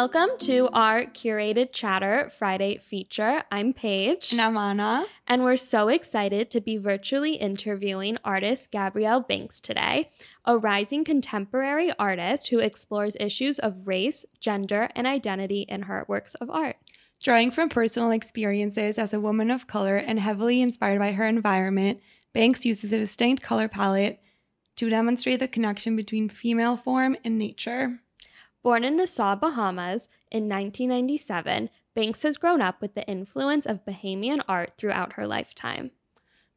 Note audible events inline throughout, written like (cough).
Welcome to our curated chatter Friday feature. I'm Paige. And I'm Anna. And we're so excited to be virtually interviewing artist Gabrielle Banks today, a rising contemporary artist who explores issues of race, gender, and identity in her works of art. Drawing from personal experiences as a woman of color and heavily inspired by her environment, Banks uses a distinct color palette to demonstrate the connection between female form and nature. Born in Nassau, Bahamas in 1997, Banks has grown up with the influence of Bahamian art throughout her lifetime.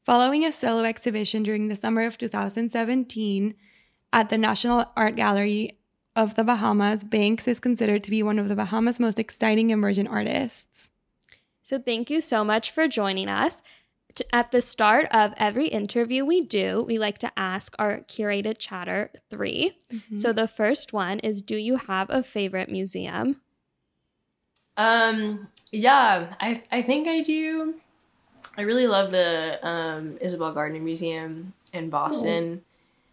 Following a solo exhibition during the summer of 2017 at the National Art Gallery of the Bahamas, Banks is considered to be one of the Bahamas' most exciting emergent artists. So, thank you so much for joining us at the start of every interview we do, we like to ask our curated chatter 3 mm-hmm. So the first one is Do you have a favorite museum? Um, yeah, I, I think I do. I really love the um, Isabel Gardner Museum in Boston.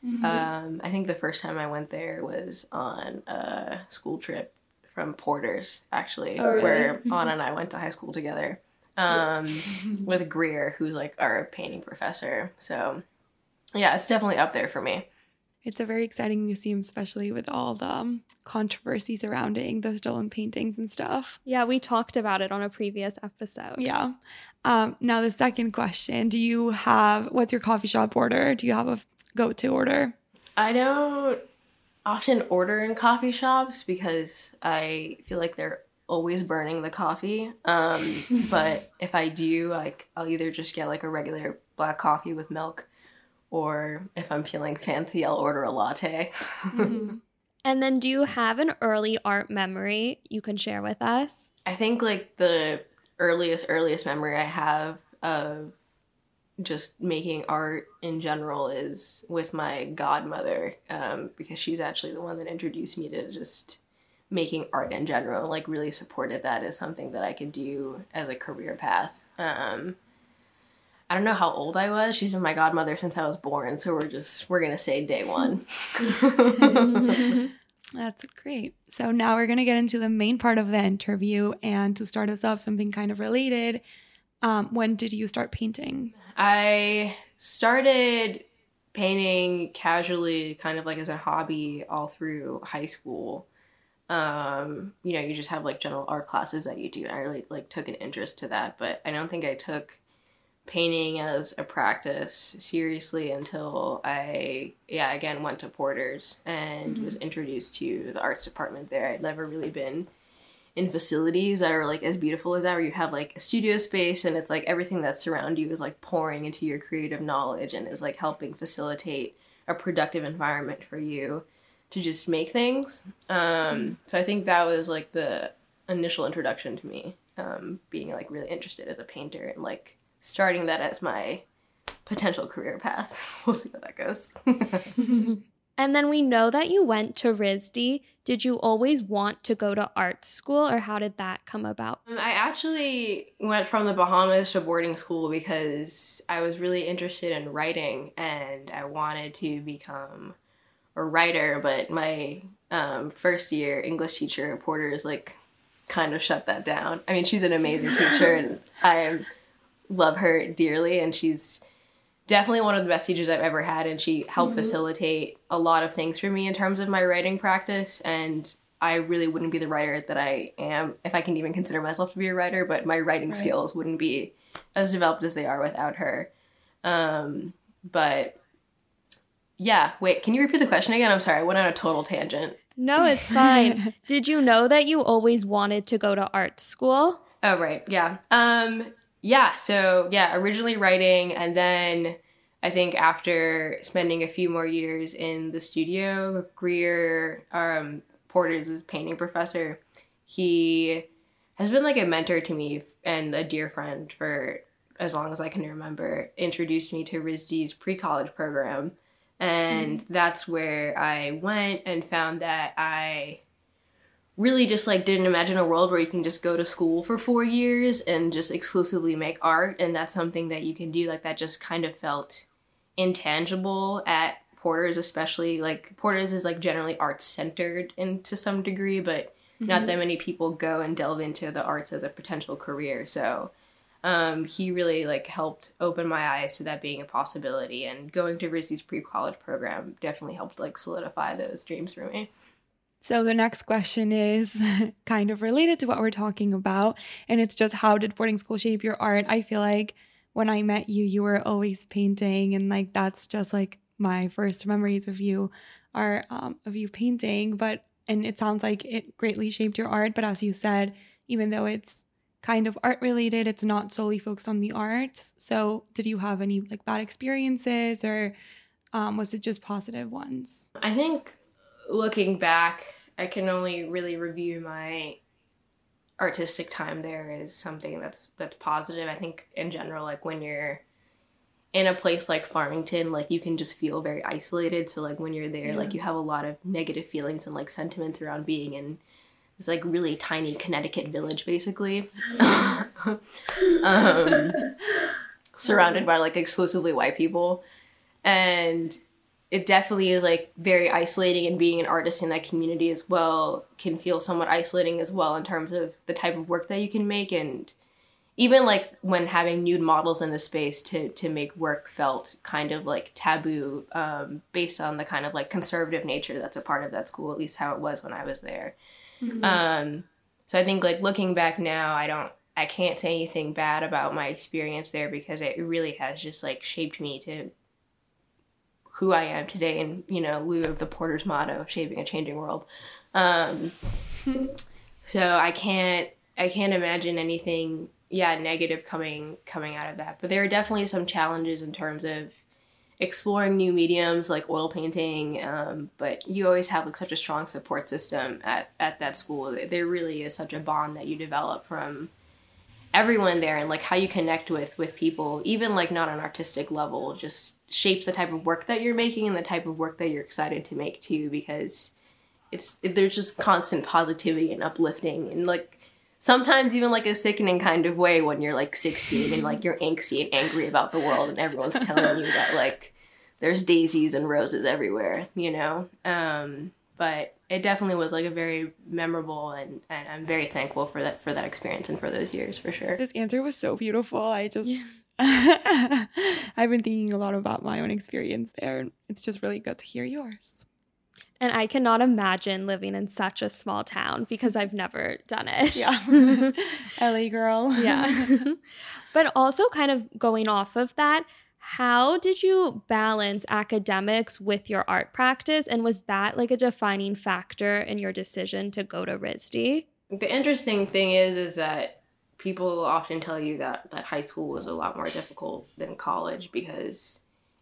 Mm-hmm. Um, I think the first time I went there was on a school trip from Porter's, actually, oh, really? where Anna and I went to high school together um, (laughs) with Greer, who's like our painting professor. So, yeah, it's definitely up there for me. It's a very exciting museum, especially with all the um, controversy surrounding the stolen paintings and stuff. Yeah, we talked about it on a previous episode. Yeah. Um, now, the second question Do you have what's your coffee shop order? Do you have a go to order? I don't often order in coffee shops because I feel like they're always burning the coffee. Um, (laughs) but if I do, like I'll either just get like a regular black coffee with milk, or if I'm feeling fancy, I'll order a latte. (laughs) mm-hmm. And then, do you have an early art memory you can share with us? I think like the earliest earliest memory I have of just making art in general is with my godmother um, because she's actually the one that introduced me to just making art in general like really supported that as something that I could do as a career path. Um, I don't know how old I was. She's been my godmother since I was born, so we're just we're gonna say day one. (laughs) That's great. So now we're gonna get into the main part of the interview, and to start us off, something kind of related. Um, when did you start painting? I started painting casually, kind of like as a hobby, all through high school um, you know, you just have like general art classes that you do. And I really like took an interest to that, but I don't think I took painting as a practice seriously until I, yeah, again went to Porter's and mm-hmm. was introduced to the arts department there. I'd never really been in facilities that are like as beautiful as that, where you have like a studio space and it's like everything that surround you is like pouring into your creative knowledge and is like helping facilitate a productive environment for you to just make things. Um, so I think that was like the initial introduction to me, um, being like really interested as a painter and like starting that as my potential career path. (laughs) we'll see how that goes. (laughs) and then we know that you went to RISD. Did you always want to go to art school or how did that come about? Um, I actually went from the Bahamas to boarding school because I was really interested in writing and I wanted to become or writer, but my um, first year English teacher at Porter's like kind of shut that down. I mean, she's an amazing teacher, and I love her dearly, and she's definitely one of the best teachers I've ever had, and she helped mm-hmm. facilitate a lot of things for me in terms of my writing practice, and I really wouldn't be the writer that I am if I can even consider myself to be a writer, but my writing right. skills wouldn't be as developed as they are without her. Um, but yeah, wait, can you repeat the question again? I'm sorry, I went on a total tangent. No, it's fine. (laughs) Did you know that you always wanted to go to art school? Oh, right. Yeah. Um yeah, so yeah, originally writing and then I think after spending a few more years in the studio, Greer um Porter's painting professor, he has been like a mentor to me and a dear friend for as long as I can remember, introduced me to RISD's pre-college program and mm-hmm. that's where I went and found that I really just like didn't imagine a world where you can just go to school for four years and just exclusively make art and that's something that you can do like that just kind of felt intangible at porter's especially like porter's is like generally art centered in to some degree but mm-hmm. not that many people go and delve into the arts as a potential career. So um, he really like helped open my eyes to that being a possibility and going to RISD's pre-college program definitely helped like solidify those dreams for me. So the next question is (laughs) kind of related to what we're talking about and it's just how did boarding school shape your art? I feel like when I met you you were always painting and like that's just like my first memories of you are um, of you painting but and it sounds like it greatly shaped your art but as you said even though it's kind of art related. It's not solely focused on the arts. So, did you have any like bad experiences or um, was it just positive ones? I think looking back, I can only really review my artistic time there as something that's that's positive. I think in general, like when you're in a place like Farmington, like you can just feel very isolated. So like when you're there, yeah. like you have a lot of negative feelings and like sentiments around being in it's like really tiny Connecticut village, basically. (laughs) um, (laughs) surrounded by like exclusively white people. And it definitely is like very isolating and being an artist in that community as well can feel somewhat isolating as well in terms of the type of work that you can make and even like when having nude models in the space to to make work felt kind of like taboo um, based on the kind of like conservative nature that's a part of that school at least how it was when i was there Mm-hmm. Um, so I think like looking back now, I don't, I can't say anything bad about my experience there because it really has just like shaped me to who I am today And you know, lieu of the Porter's motto, shaping a changing world. Um, (laughs) so I can't, I can't imagine anything, yeah, negative coming, coming out of that. But there are definitely some challenges in terms of, exploring new mediums like oil painting um, but you always have like such a strong support system at, at that school. There really is such a bond that you develop from everyone there and like how you connect with with people even like not an artistic level just shapes the type of work that you're making and the type of work that you're excited to make too because it's there's just constant positivity and uplifting and like sometimes even like a sickening kind of way when you're like 16 and like you're angsty and angry about the world and everyone's telling you that like there's daisies and roses everywhere, you know? Um, but it definitely was like a very memorable and, and I'm very thankful for that for that experience and for those years for sure. This answer was so beautiful. I just yeah. (laughs) I've been thinking a lot about my own experience there. It's just really good to hear yours. And I cannot imagine living in such a small town because I've never done it. Yeah. (laughs) (laughs) LA girl. yeah. (laughs) but also, kind of going off of that, how did you balance academics with your art practice? And was that like a defining factor in your decision to go to RISD? The interesting thing is, is that people often tell you that, that high school was a lot more difficult than college because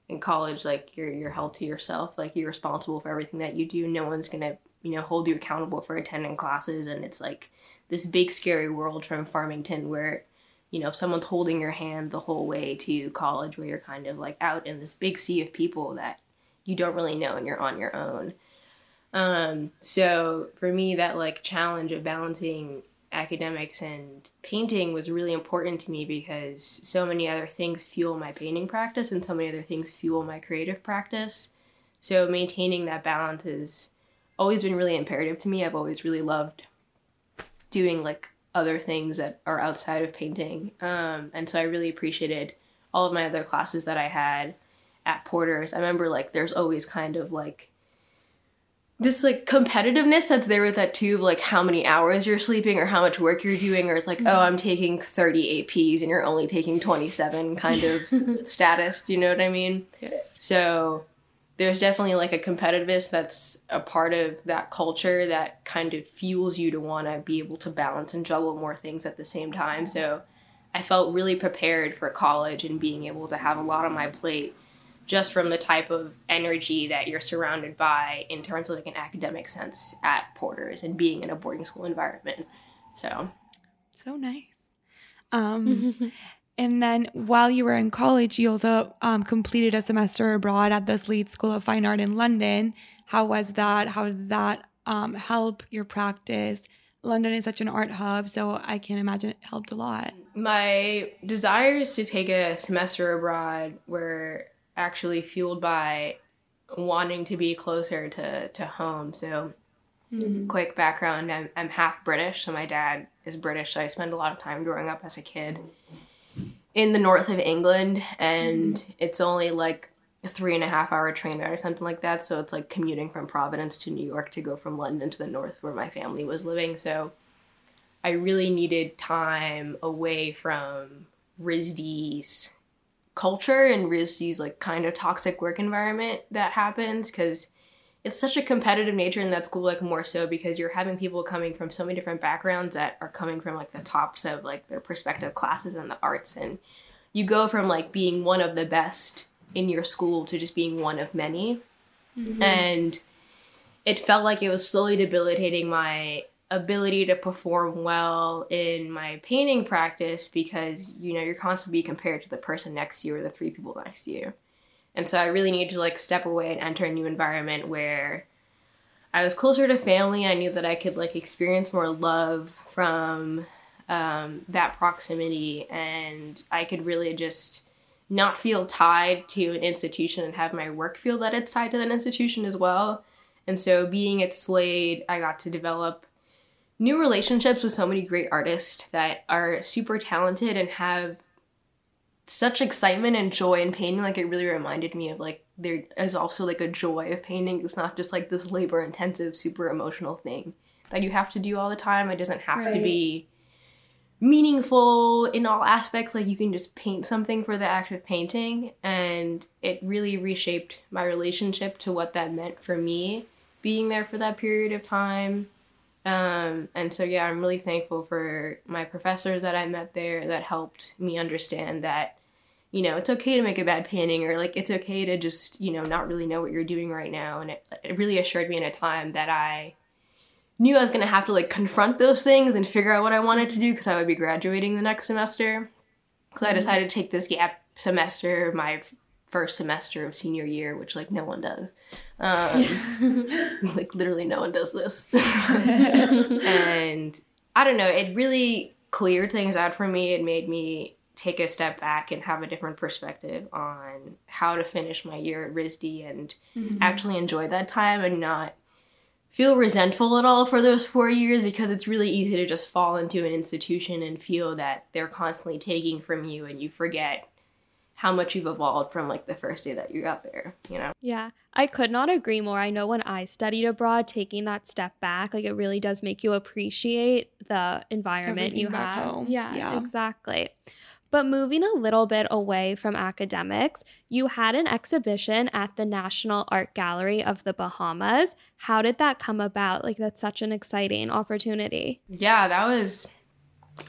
in college like you're you're held to yourself like you're responsible for everything that you do. No one's gonna you know hold you accountable for attending classes. And it's like this big scary world from farmington where you know someone's holding your hand the whole way to college where you're kind of like out in this big sea of people that you don't really know and you're on your own. Um so for me that like challenge of balancing academics and painting was really important to me because so many other things fuel my painting practice and so many other things fuel my creative practice. So maintaining that balance has always been really imperative to me. I've always really loved doing like other things that are outside of painting. Um, and so I really appreciated all of my other classes that I had at Porter's. I remember like there's always kind of like this like competitiveness that's there with that too of like how many hours you're sleeping or how much work you're doing or it's like mm-hmm. oh i'm taking 30 aps and you're only taking 27 kind of (laughs) status do you know what i mean yes so there's definitely like a competitiveness that's a part of that culture that kind of fuels you to want to be able to balance and juggle more things at the same time so i felt really prepared for college and being able to have a lot on my plate just from the type of energy that you're surrounded by in terms of like an academic sense at Porter's and being in a boarding school environment. So, so nice. Um, and then while you were in college, you also um, completed a semester abroad at the Slade School of Fine Art in London. How was that? How did that um, help your practice? London is such an art hub, so I can imagine it helped a lot. My desires to take a semester abroad were actually fueled by wanting to be closer to, to home. So Mm-hmm. Quick background I'm, I'm half British, so my dad is British, so I spent a lot of time growing up as a kid in the north of England, and mm-hmm. it's only like a three and a half hour train ride or something like that. So it's like commuting from Providence to New York to go from London to the north where my family was living. So I really needed time away from RISD's culture and RISD's like kind of toxic work environment that happens because it's such a competitive nature in that school like more so because you're having people coming from so many different backgrounds that are coming from like the tops of like their prospective classes in the arts and you go from like being one of the best in your school to just being one of many mm-hmm. and it felt like it was slowly debilitating my ability to perform well in my painting practice because you know you're constantly compared to the person next to you or the three people next to you and so I really needed to like step away and enter a new environment where I was closer to family. I knew that I could like experience more love from um, that proximity, and I could really just not feel tied to an institution and have my work feel that it's tied to that institution as well. And so, being at Slade, I got to develop new relationships with so many great artists that are super talented and have such excitement and joy in painting like it really reminded me of like there is also like a joy of painting. It's not just like this labor intensive super emotional thing that you have to do all the time. It doesn't have right. to be meaningful in all aspects. Like you can just paint something for the act of painting. And it really reshaped my relationship to what that meant for me being there for that period of time um, and so yeah i'm really thankful for my professors that i met there that helped me understand that you know, it's okay to make a bad painting or like it's okay to just, you know, not really know what you're doing right now. And it, it really assured me in a time that I knew I was going to have to like confront those things and figure out what I wanted to do because I would be graduating the next semester. Because I mm-hmm. decided to take this gap semester, my first semester of senior year, which like no one does. Um, (laughs) like literally no one does this. (laughs) and I don't know, it really cleared things out for me. It made me take a step back and have a different perspective on how to finish my year at RISD and mm-hmm. actually enjoy that time and not feel resentful at all for those four years because it's really easy to just fall into an institution and feel that they're constantly taking from you and you forget how much you've evolved from like the first day that you got there, you know? Yeah, I could not agree more. I know when I studied abroad, taking that step back, like it really does make you appreciate the environment Everything you have. Yeah, yeah, exactly. But moving a little bit away from academics, you had an exhibition at the National Art Gallery of the Bahamas. How did that come about? Like that's such an exciting opportunity. Yeah, that was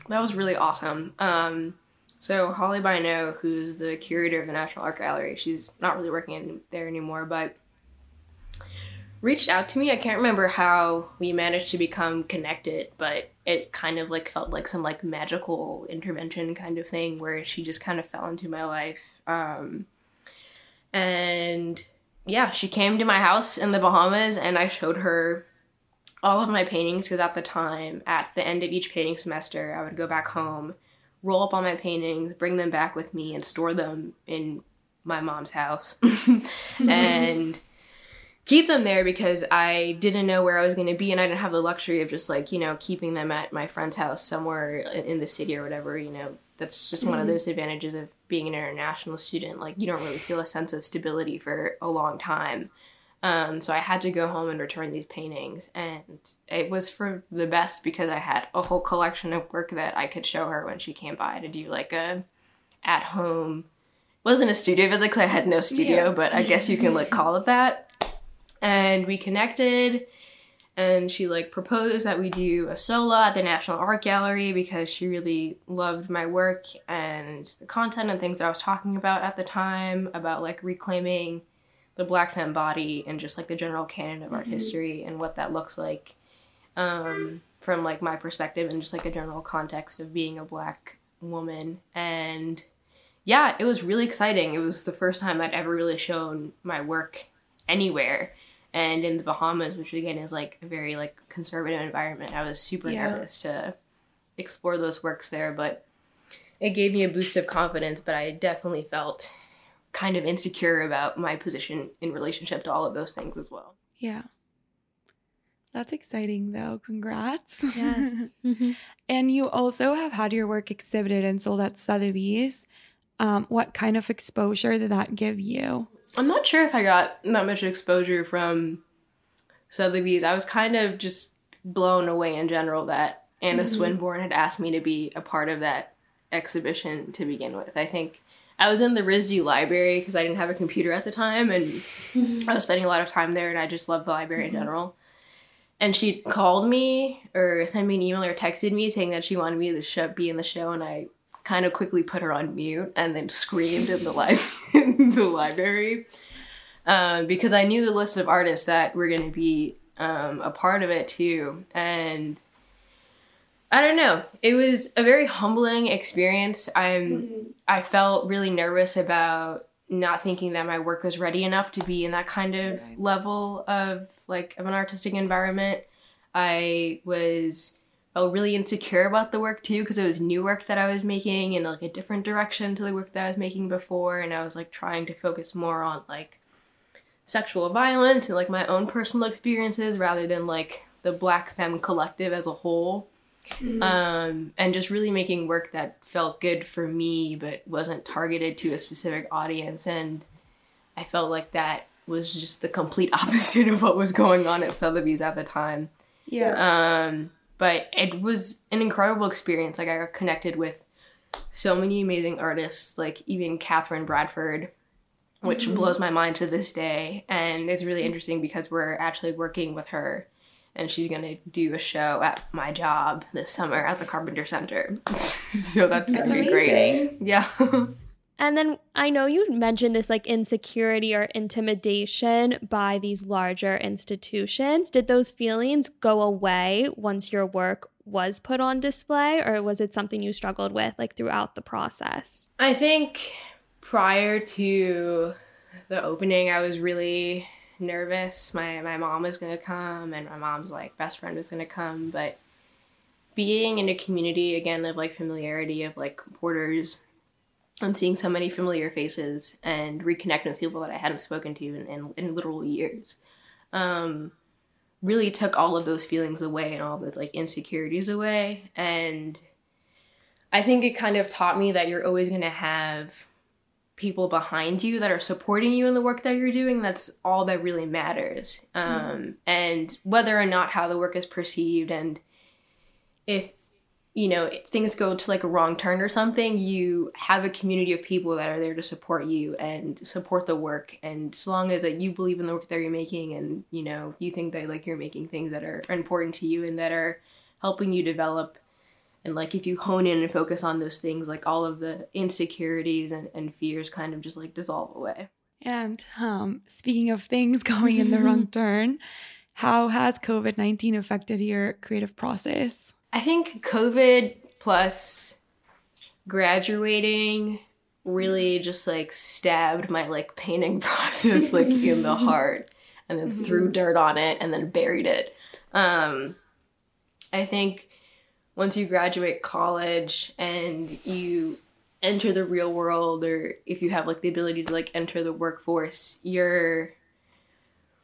that was really awesome. Um so Holly Bynoe, who's the curator of the National Art Gallery, she's not really working in there anymore, but reached out to me. I can't remember how we managed to become connected, but it kind of like felt like some like magical intervention kind of thing where she just kind of fell into my life. Um, and yeah, she came to my house in the Bahamas and I showed her all of my paintings because at the time, at the end of each painting semester, I would go back home, roll up all my paintings, bring them back with me, and store them in my mom's house. (laughs) and keep them there because I didn't know where I was going to be and I didn't have the luxury of just like, you know, keeping them at my friend's house somewhere in the city or whatever, you know. That's just mm-hmm. one of mm-hmm. those advantages of being an international student. Like, you don't really feel a sense of stability for a long time. Um, so I had to go home and return these paintings, and it was for the best because I had a whole collection of work that I could show her when she came by to do like a at home. Wasn't a studio visit because I had no studio, yeah. but I guess you can like call it that and we connected and she like proposed that we do a solo at the National Art Gallery because she really loved my work and the content and things that I was talking about at the time about like reclaiming the black femme body and just like the general canon of art mm-hmm. history and what that looks like um, from like my perspective and just like a general context of being a black woman and yeah it was really exciting it was the first time i'd ever really shown my work anywhere and in the Bahamas, which again is like a very like conservative environment. I was super yeah. nervous to explore those works there, but it gave me a boost of confidence. But I definitely felt kind of insecure about my position in relationship to all of those things as well. Yeah. That's exciting though. Congrats. Yes. (laughs) (laughs) Mhm. and you also have had your work exhibited and sold at Sotheby's. Um, what kind of exposure did that give you? I'm not sure if I got that much exposure from Sotheby's. I was kind of just blown away in general that Anna Swinburne had asked me to be a part of that exhibition to begin with. I think I was in the RISD library because I didn't have a computer at the time and I was spending a lot of time there and I just loved the library in general. And she called me or sent me an email or texted me saying that she wanted me to show, be in the show and I kind of quickly put her on mute and then screamed in the, li- (laughs) in the library um, because I knew the list of artists that were going to be um, a part of it too. And I don't know. It was a very humbling experience. I'm mm-hmm. I felt really nervous about not thinking that my work was ready enough to be in that kind of Right. level of like of an artistic environment. I was felt really insecure about the work too because it was new work that I was making in like a different direction to the work that I was making before and I was like trying to focus more on like sexual violence and like my own personal experiences rather than like the black femme collective as a whole um, and just really making work that felt good for me but wasn't targeted to a specific audience. And i felt like that was just the complete (laughs) opposite of what was going on at sotheby's at the time. Yeah. um, but it was an incredible experience. Like i got connected with so many amazing artists like even katherine bradford which blows my mind to this day. And it's really interesting because we're actually working with her and she's going to do a show at my job this summer at the Carpenter Center. (laughs) so that's going That's to be great. Yeah. And then I know you mentioned this like insecurity or intimidation by these larger institutions. Did those feelings go away once your work was put on display, or was it something you struggled with like throughout the process? I think prior to the opening, I was really nervous. My my mom was gonna come, and my mom's like best friend was gonna come. But being in a community again of like familiarity of like porters, and seeing so many familiar faces and reconnecting with people that I hadn't spoken to in in, in literal years, um, really took all of those feelings away and all those like insecurities away and. I think it kind of taught me that you're always going to have people behind you that are supporting you in the work that you're doing. That's all that really matters. Um, And whether or not how the work is perceived, and if you know things go to like a wrong turn or something, you have a community of people that are there to support you and support the work. And as long as that you believe in the work that you're making, and you know you think that like you're making things that are important to you and that are helping you develop and like if you hone in and focus on those things like all of the insecurities and, and fears kind of just like dissolve away. And um, speaking of things (laughs) going in the wrong (laughs) turn, how has COVID 19 affected your creative process? i think covid plus graduating really just like stabbed my like painting (laughs) process like in the heart and then threw dirt on it and then buried it. Um i think once you graduate college and you enter the real world or if you have like the ability to like enter the workforce your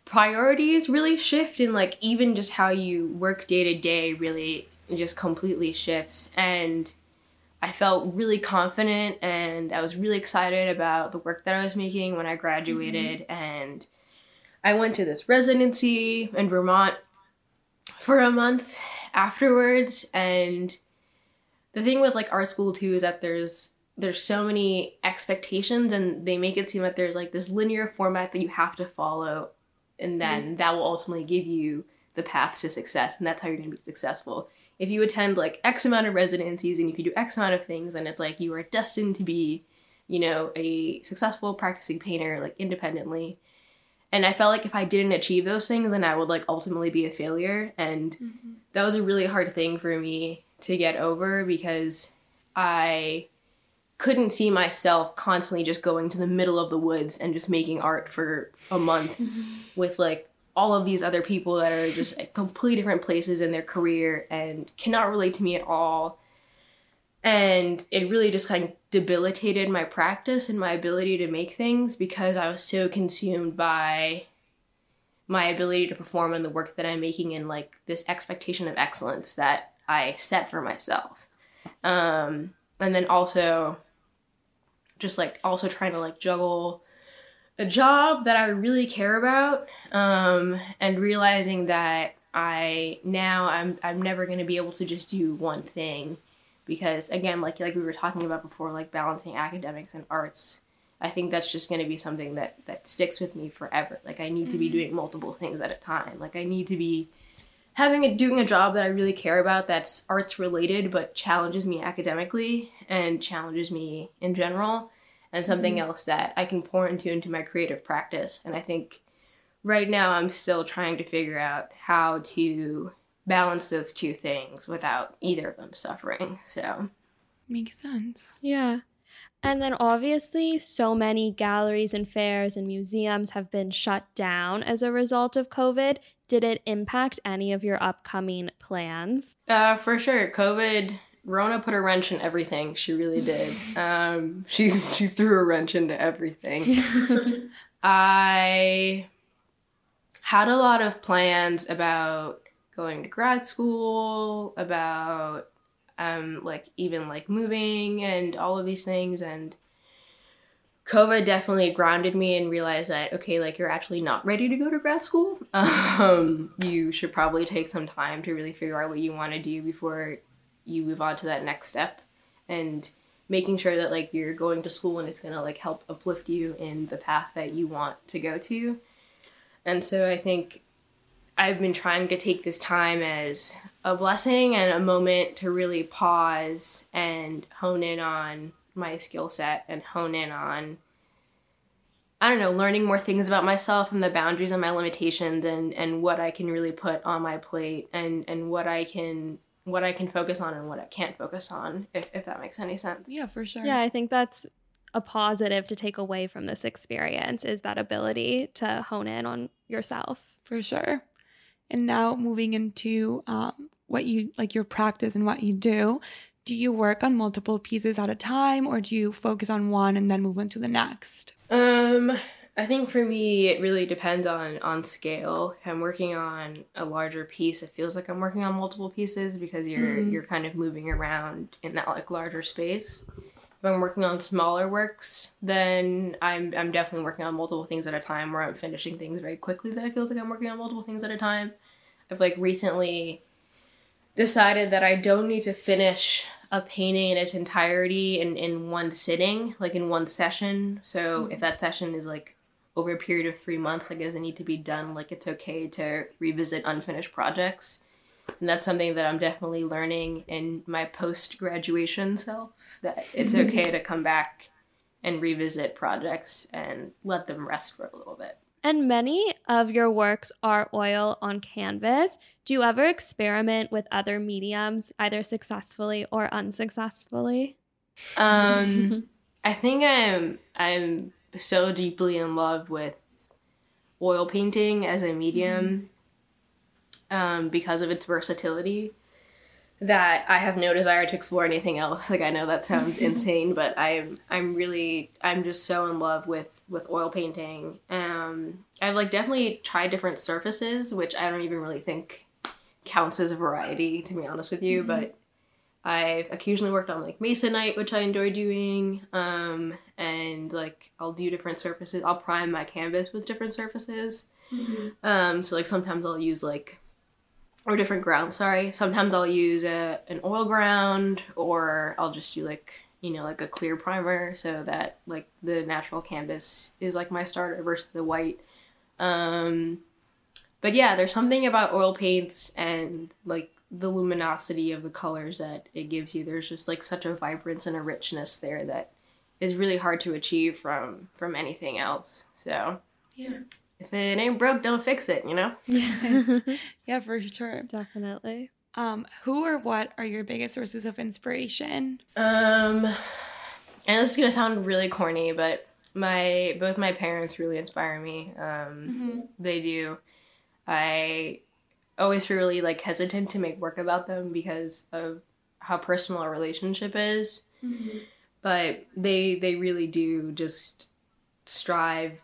priorities really shift and like even just how you work day to day really just completely shifts. And I felt really confident and I was really excited about the work that I was making when I graduated. Mm-hmm. And I went to this residency in Vermont for a month afterwards and the thing with like art school too is that there's there's so many expectations and they make it seem that there's like this linear format that you have to follow and mm-hmm. then that will ultimately give you the path to success and that's how you're going to be successful. If you attend like x amount of residencies and if you do x amount of things then it's like you are destined to be you know a successful practicing painter like independently and i felt like if i didn't achieve those things then i would like ultimately be a failure and mm-hmm. that was a really hard thing for me to get over because i couldn't see myself constantly just going to the middle of the woods and just making art for a month (laughs) with like all of these other people that are just at completely different places in their career and cannot relate to me at all. And it really just kind of debilitated my practice and my ability to make things because I was so consumed by my ability to perform in the work that I'm making and like this expectation of excellence that I set for myself. Um, and then also just like also trying to like juggle a job that I really care about um, and realizing that I now I'm I'm never going to be able to just do one thing because again like like we were talking about before like balancing academics and arts I think that's just going to be something that that sticks with me forever like I need mm-hmm. to be mm-hmm. doing multiple things at a time like I need to be having a doing a job that I really care about that's arts related but challenges me academically and challenges me in general and something mm-hmm. else that I can pour into into my creative practice and I think right now I'm still trying to figure out how to balance those two things without either of them suffering. So makes sense. Yeah. And then obviously, so many galleries and fairs and museums have been shut down as a result of COVID. Did it impact any of your upcoming plans? Uh, for sure. COVID, Rona put a wrench in everything. She really did. (laughs) Um, she she threw a wrench into everything. (laughs) I had a lot of plans about going to grad school, about um, like even like moving and all of these things and COVID definitely grounded me and realized that okay, like you're actually not ready to go to grad school. (laughs) Um, you should probably take some time to really figure out what you want to do before you move on to that next step, and making sure that like you're going to school and it's gonna like help uplift you in the path that you want to go to. And so I think I've been trying to take this time as a blessing and a moment to really pause and hone in on my skill set and hone in on I don't know, learning more things about myself and the boundaries and my limitations and and what I can really put on my plate and and what I can what I can focus on and what I can't focus on if if that makes any sense. Yeah, for sure. Yeah, I think that's a positive to take away from this experience is that ability to hone in on yourself. For sure. And now moving into um, what you like your practice and what you do. Do you work on multiple pieces at a time or do you focus on one and then move on to the next? Um, I think for me it really depends on on scale. If I'm working on a larger piece, it feels like I'm working on multiple pieces because you're mm-hmm. you're kind of moving around in that like larger space. I'm working on smaller works, then I'm I'm definitely working on multiple things at a time where I'm finishing things very quickly that it feels like I'm working on multiple things at a time. I've like recently decided that I don't need to finish a painting in its entirety in, in one sitting, like in one session. So mm-hmm. if that session is like over a period of three months, like it doesn't need to be done. Like it's okay to revisit unfinished projects and that's something that I'm definitely learning in my post graduation self that it's okay to come back and revisit projects and let them rest for a little bit. And many of your works are oil on canvas. Do you ever experiment with other mediums, either successfully or unsuccessfully? Um, (laughs) I think I'm I'm so deeply in love with oil painting as a medium. Um, because of its versatility that I have no desire to explore anything else. Like I know that sounds (laughs) insane, but I'm I'm really I'm just so in love with with oil painting. Um, I've like definitely tried different surfaces, which I don't even really think counts as a variety, to be honest with you. Mm-hmm. But I've occasionally worked on like masonite, which I enjoy doing. Um, and like I'll do different surfaces. I'll prime my canvas with different surfaces. Mm-hmm. Um, so like sometimes I'll use like or different grounds. Sorry. Sometimes I'll use a, an oil ground, or I'll just do like you know like a clear primer, so that like the natural canvas is like my starter versus the white. Um, but yeah, there's something about oil paints and like the luminosity of the colors that it gives you. There's just like such a vibrance and a richness there that is really hard to achieve from from anything else. So yeah if it ain't broke, don't fix it, you know? (laughs) Yeah. (laughs) yeah, for sure. Definitely. Um, who or what are your biggest sources of inspiration? Um, and this is gonna sound really corny, but my both my parents really inspire me. Um, mm-hmm. they do. I always feel really like hesitant to make work about them because of how personal our relationship is. Mm-hmm. But they they really do just strive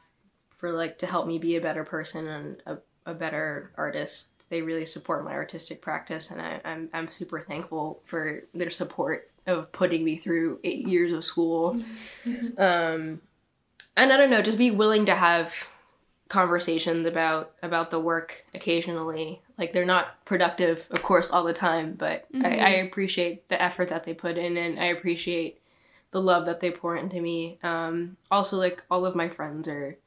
for like to help me be a better person and a a better artist. They really support my artistic practice, and I, I'm I'm super thankful for their support of putting me through eight years of school. (laughs) um, and I don't know, just be willing to have conversations about about the work occasionally. Like they're not productive, of course, all the time, but I, I appreciate the effort that they put in, and I appreciate the love that they pour into me. Um, also, like all of my friends are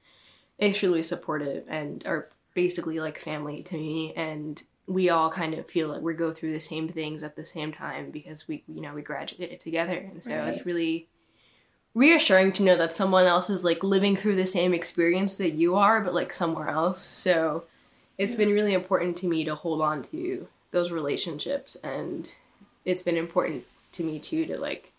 extremely supportive and are basically like family to me, and we all kind of feel like we go through the same things at the same time because we, you know, we graduated together, and so Right. it's really reassuring to know that someone else is like living through the same experience that you are, but like somewhere else. So it's been really important to me to hold on to those relationships, and it's been important to me too to like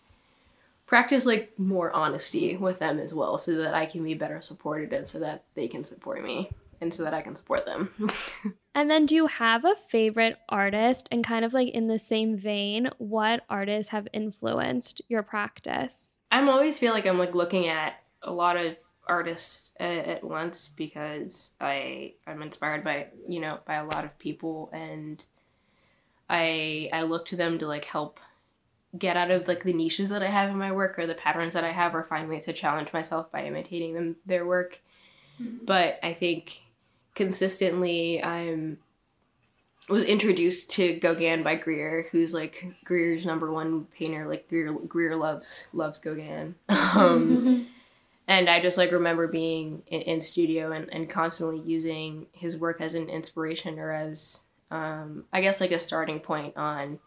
practice like more honesty with them as well so that I can be better supported and so that they can support me and so that I can support them. (laughs) And then, do you have a favorite artist? And kind of like in the same vein, what artists have influenced your practice? I'm always feel like I'm like looking at a lot of artists at, at once because I I'm inspired by you know by a lot of people and I I look to them to like help get out of like the niches that I have in my work or the patterns that I have or find ways to challenge myself by imitating them their work. But I think consistently I'm was introduced to Gauguin by Greer, who's like Greer's number one painter. Like Greer, Greer loves loves Gauguin, (laughs) um, and I just like remember being in, in studio and, and constantly using his work as an inspiration or as um, I guess like a starting point on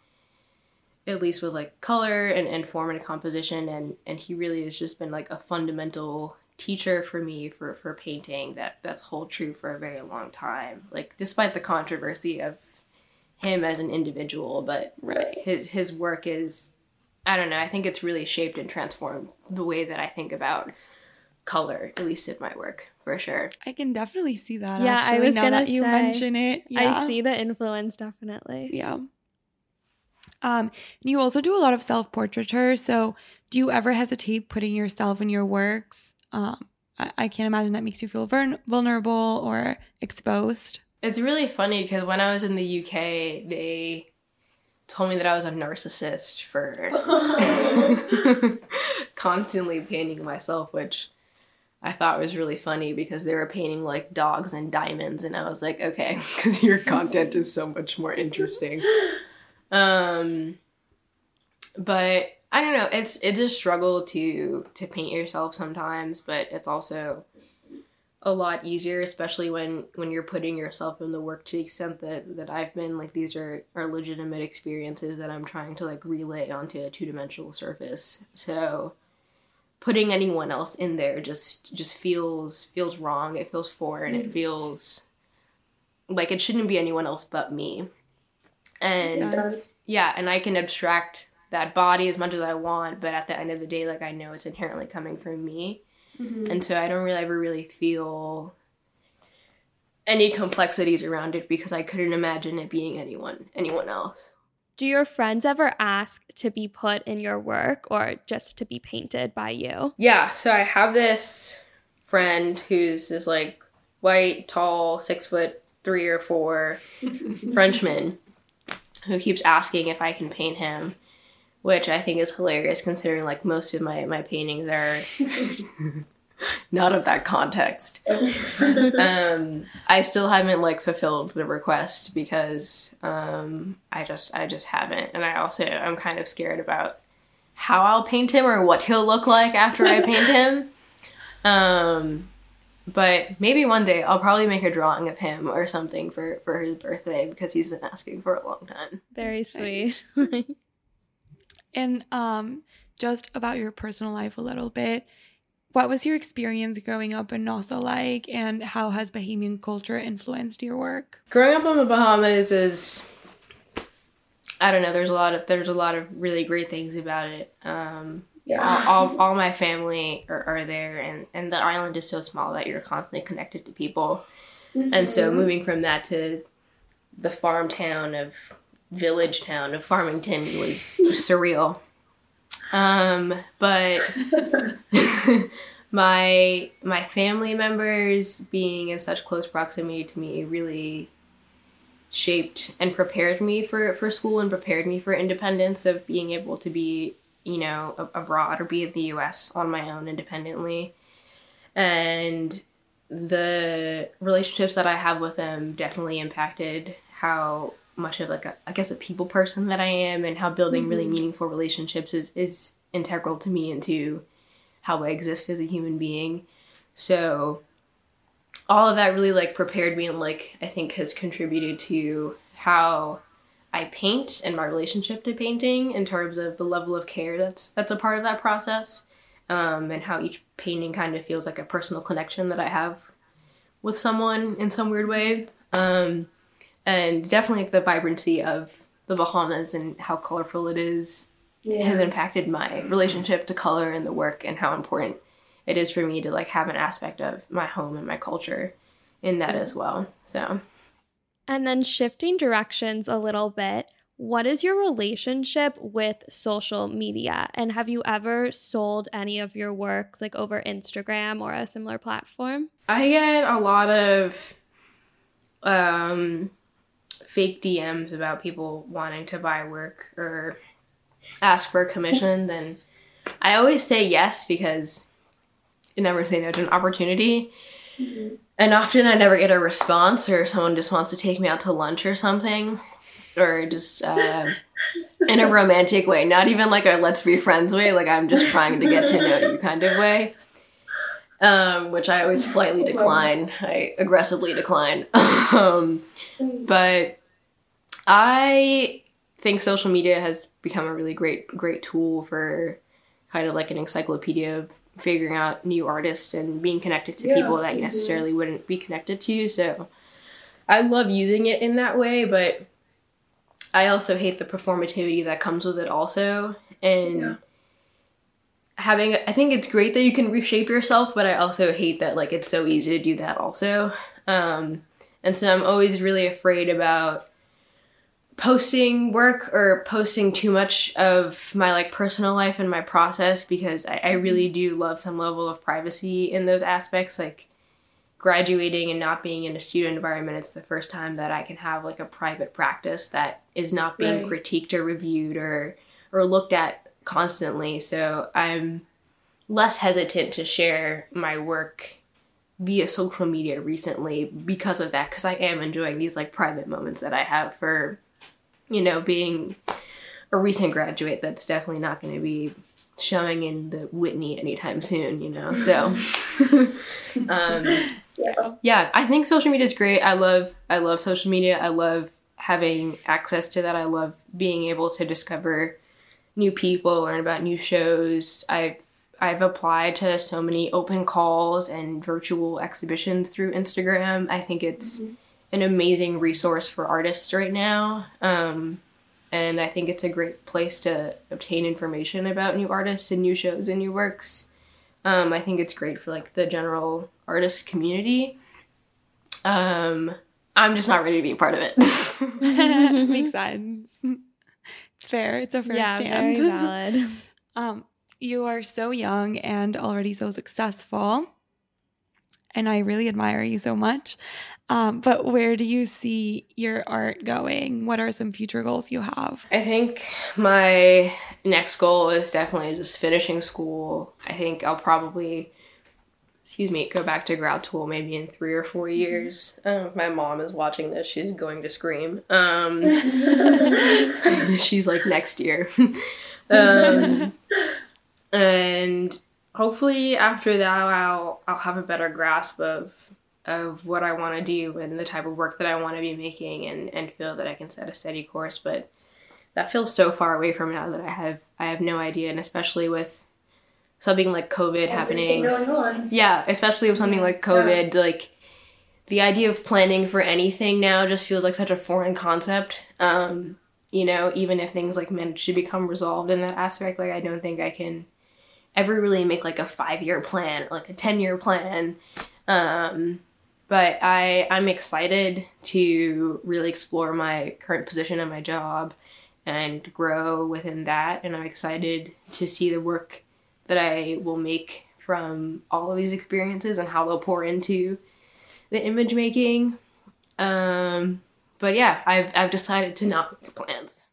at least with like color and, and form and composition and and he really has just been like a fundamental teacher for me for for painting that that's hold true for a very long time like despite the controversy of him as an individual but Right. his his work is I don't know, I think it's really shaped and transformed the way that I think about color, at least in my work, for sure. I can definitely see that. Yeah, I was now gonna that you say, mention it. Yeah. I see the influence definitely. Yeah. Um, you also do a lot of self portraiture. So, do you ever hesitate putting yourself in your works? Um, I, I can't imagine that makes you feel vul- vulnerable or exposed. It's really funny because when I was in the UK, they told me that I was a narcissist for (laughs) (laughs) constantly painting myself, which I thought was really funny because they were painting like dogs and diamonds, and I was like, okay, (laughs) because your content is so much more interesting. Um, but I don't know. It's it's a struggle to to paint yourself sometimes, but it's also a lot easier, especially when when you're putting yourself in the work to the extent that that I've been. Like these are are legitimate experiences that I'm trying to like relay onto a two dimensional surface. So putting anyone else in there just just feels feels wrong. It feels foreign. It feels like it shouldn't be anyone else but me. And yeah, and I can abstract that body as much as I want, but at the end of the day, like I know it's inherently coming from me. Mm-hmm. And so I don't really ever really feel any complexities around it because I couldn't imagine it being anyone anyone else. Do your friends ever ask to be put in your work or just to be painted by you? Yeah, so I have this friend who's this like white, tall, six foot three or four (laughs) Frenchman who keeps asking if I can paint him, which I think is hilarious considering like most of my, my paintings are (laughs) not of that context. (laughs) um, I still haven't like fulfilled the request because um, I just I just haven't, and I also I'm kind of scared about how I'll paint him or what he'll look like after I paint (laughs) him. Um, but maybe one day I'll probably make a drawing of him or something for for his birthday because he's been asking for a long time. Very That's sweet. (laughs) And um, just about your personal life a little bit. What was your experience growing up in Nassau like, and how has Bahamian culture influenced your work? Growing up on the Bahamas is I don't know. There's a lot of there's a lot of really great things about it. Um, all, all, all my family are, are there, and and the island is so small that you're constantly connected to people. And so moving from that to the farm town of village town of Farmington was (laughs) surreal. Um, but (laughs) my my family members being in such close proximity to me really shaped and prepared me for for school and prepared me for independence of being able to be you know abroad or be in the US on my own independently and the relationships that I have with them definitely impacted how much of like a, I guess a people person that I am and how building mm-hmm. really meaningful relationships is is integral to me and to how I exist as a human being. So all of that really like prepared me and like I think has contributed to how I paint and my relationship to painting in terms of the level of care that's that's a part of that process. Um, and how each painting kind of feels like a personal connection that I have with someone in some weird way. Um, and definitely like the vibrancy of the Bahamas and how colorful it is yeah. has impacted my relationship to color and the work and how important it is for me to like have an aspect of my home and my culture in that as well. So and then shifting directions a little bit, what is your relationship with social media? And have you ever sold any of your works like over Instagram or a similar platform? I get a lot of um fake DMs about people wanting to buy work or ask for a commission, then I always say yes because you never say no to an opportunity. Mm-hmm. And often I never get a response, or someone just wants to take me out to lunch or something, or just uh, (laughs) in a romantic way, not even like a let's be friends way, like I'm just trying to get to know you kind of way. Um, which I always politely decline. I aggressively decline. (laughs) um, but I think social media has become a really great great tool for kind of like an encyclopedia of figuring out new artists and being connected to yeah. people that you necessarily wouldn't be connected to. So I love using it in that way, but I also hate the performativity that comes with it also. And yeah. having I think it's great that you can reshape yourself, but I also hate that like it's so easy to do that also. Um and so I'm always really afraid about posting work or posting too much of my like personal life and my process because I, I, really mm-hmm. do love some level of privacy in those aspects like graduating and not being in a student environment it's the first time that i can have like a private practice that is not being right. critiqued or reviewed or or looked at constantly so i'm less hesitant to share my work via social media recently because of that because i am enjoying these like private moments that i have for you know, being a recent graduate, that's definitely not going to be showing in the Whitney anytime soon, you know. So, (laughs) um, yeah. yeah, I think social media is great. I love, I love social media. I love having access to that. I love being able to discover new people, learn about new shows. I've I've applied to so many open calls and virtual exhibitions through Instagram. I think it's mm-hmm an amazing resource for artists right now. Um, and I think it's a great place to obtain information about new artists and new shows and new works. Um, I think it's great for like the general artist community. Um, I'm just not ready to be a part of it. (laughs) (laughs) Makes sense. It's fair. It's a fair yeah, stand. Very (laughs) valid. Um, you are so young and already so successful. And I really admire you so much. Um, but where do you see your art going? What are some future goals you have? I think my next goal is definitely just finishing school. I think I'll probably, excuse me, go back to grad school maybe in three or four mm-hmm. years. Uh, my mom is watching this; she's going to scream. Um, (laughs) she's like next year, (laughs) um, (laughs) and hopefully after that, I'll I'll have a better grasp of of what I want to do and the type of work that I want to be making and, and feel that I can set a steady course. But that feels so far away from now that I have I have no idea, and especially with something like COVID Everything happening. Yeah, especially with something like COVID, yeah. like the idea of planning for anything now just feels like such a foreign concept. Um, you know, even if things like manage to become resolved in that aspect, like I don't think I can ever really make like a five year plan or like a ten year plan. Um, but I I'm excited to really explore my current position and my job and grow within that and I'm excited to see the work that I will make from all of these experiences and how they'll pour into the image making. Um, but yeah, I've I've decided to not make plans.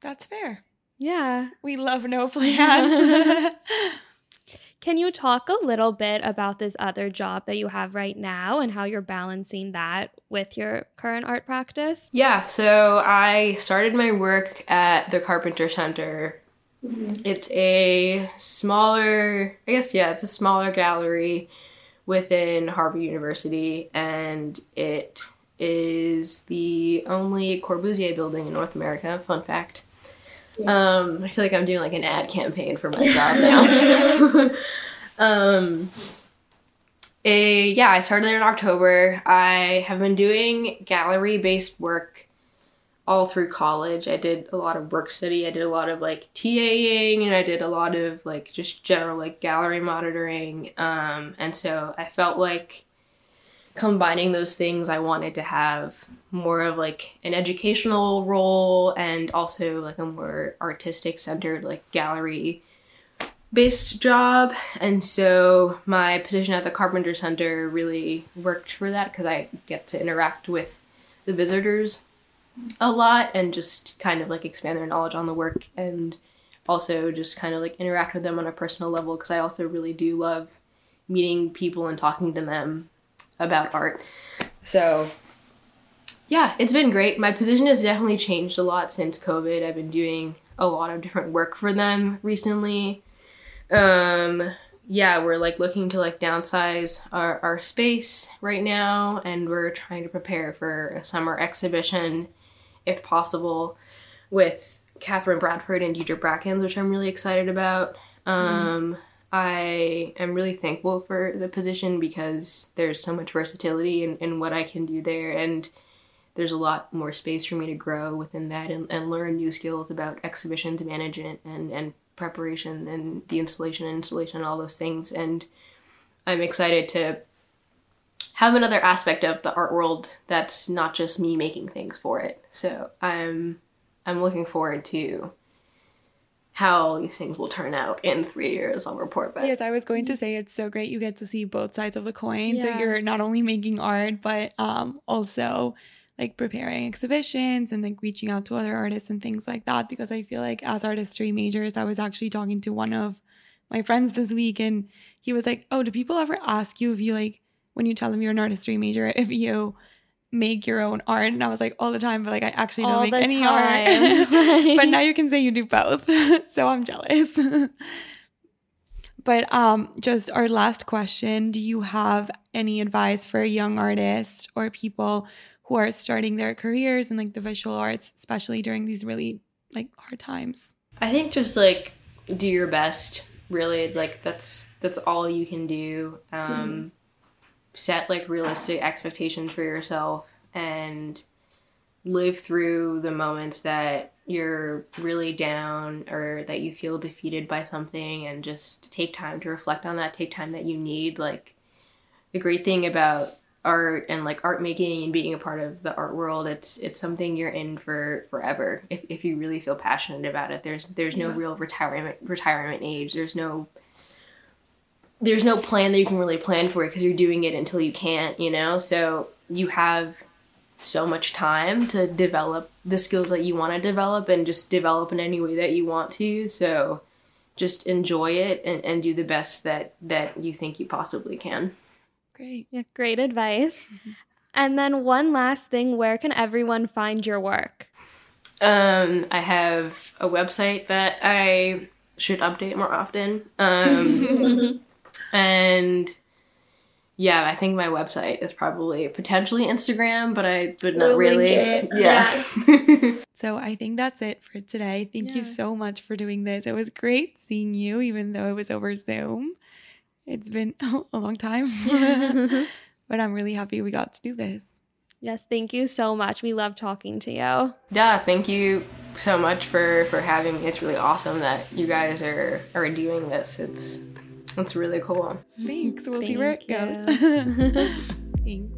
That's fair. Yeah. We love no plans. (laughs) (laughs) Can you talk a little bit about this other job that you have right now and how you're balancing that with your current art practice? Yeah, so I started my work at the Carpenter Center. Mm-hmm. It's a smaller, I guess, yeah, it's a smaller gallery within Harvard University, and it is the only Corbusier building in North America. Fun fact. Um, I feel like I'm doing like an ad campaign for my job (laughs) now. (laughs) um, a, yeah, I started there in October. I have been doing gallery based work all through college. I did a lot of work study. I did a lot of like TAing and I did a lot of like just general like gallery monitoring. Um, and so I felt like combining those things, I wanted to have more of like an educational role and also like a more artistic centered like gallery based job. And so my position at the Carpenter Center really worked for that because I get to interact with the visitors a lot and just kind of like expand their knowledge on the work and also just kind of like interact with them on a personal level because I also really do love meeting people and talking to them about art. So, yeah, it's been great. My position has definitely changed a lot since COVID. I've been doing a lot of different work for them recently. Um, yeah, we're like looking to like downsize our, our space right now, and we're trying to prepare for a summer exhibition, if possible, with Katherine Bradford and Diedrick Brackens, which I'm really excited about. Um, I am really thankful for the position because there's so much versatility in, in what I can do there, and there's a lot more space for me to grow within that and, and learn new skills about exhibitions management and, and preparation and the installation and installation and all those things. And I'm excited to have another aspect of the art world that's not just me making things for it. So I'm I'm looking forward to how these things will turn out in three years. I'll report back. Yes, I was going to say it's so great you get to see both sides of the coin. So you're not only making art, but um also like preparing exhibitions and like reaching out to other artists and things like that. Because I feel like as artistry majors, I was actually talking to one of my friends this week and he was like, Oh, do people ever ask you if you like when you tell them you're an artistry major, if you make your own art? And I was like, all the time, but like I actually don't All make any time. art. (laughs) but now you can say you do both. (laughs) so I'm jealous. (laughs) but um just our last question, do you have any advice for a young artist or people who are starting their careers in like the visual arts, especially during these really like hard times? I think just like do your best. Really, like that's that's all you can do. Um, Set like realistic expectations for yourself and live through the moments that you're really down or that you feel defeated by something, and just take time to reflect on that. Take time that you need. Like the great thing about art and like art making and being a part of the art world it's it's something you're in for forever if, if you really feel passionate about it there's there's no Yeah. real retirement retirement age there's no there's no plan that you can really plan for it because you're doing it until you can't you know so you have so much time to develop the skills that you want to develop and just develop in any way that you want to so just enjoy it and, and do the best that that you think you possibly can Great. Yeah, great advice. And then one last thing, where can everyone find your work? Um, I have a website that I should update more often. Um, (laughs) and yeah, I think my website is probably potentially Instagram, but I but not We'll link really. it. (laughs) Yeah. (laughs) So I think that's it for today. Thank you so much for doing this. It was great seeing you, even though it was over Zoom. It's been (laughs) a long time, but I'm really happy we got to do this. yes, thank you so much. We love talking to you. yeah, thank you so much for for having me. It's really awesome that you guys are are doing this. It's it's really cool. Thanks. We'll see where it goes. (laughs) (laughs) Thanks.